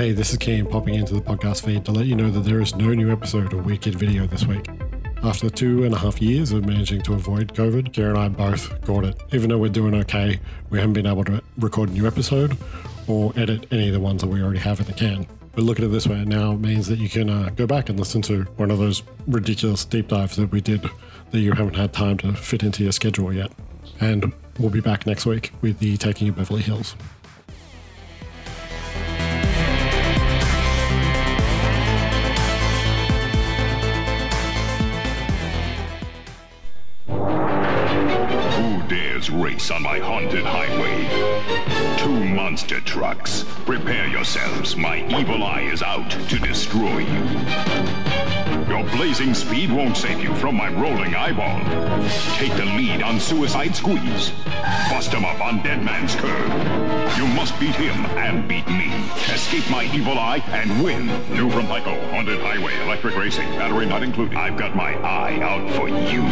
Hey, this is Keean popping into the podcast feed to let you know that there is no new episode of Weird Kid Video this week. After two and a half years of managing to avoid COVID, Kira and I both got it. Even though we're doing okay, we haven't been able to record a new episode or edit any of the ones that we already have in the can. But look at it this way, it now means that you can uh, go back and listen to one of those ridiculous deep dives that we did that you haven't had time to fit into your schedule yet. And we'll be back next week with the Taking of Beverly Hills. Who dares race on my haunted highway? Two monster trucks. Prepare yourselves. My evil eye is out to destroy you. Your blazing speed won't save you from my rolling eyeball. Take the lead on Suicide Squeeze. Bust him up on Dead Man's Curve. You must beat him and beat me. Escape my evil eye and win. New from Pico, Haunted Highway, Electric Racing, battery not included. I've got my eye out for you.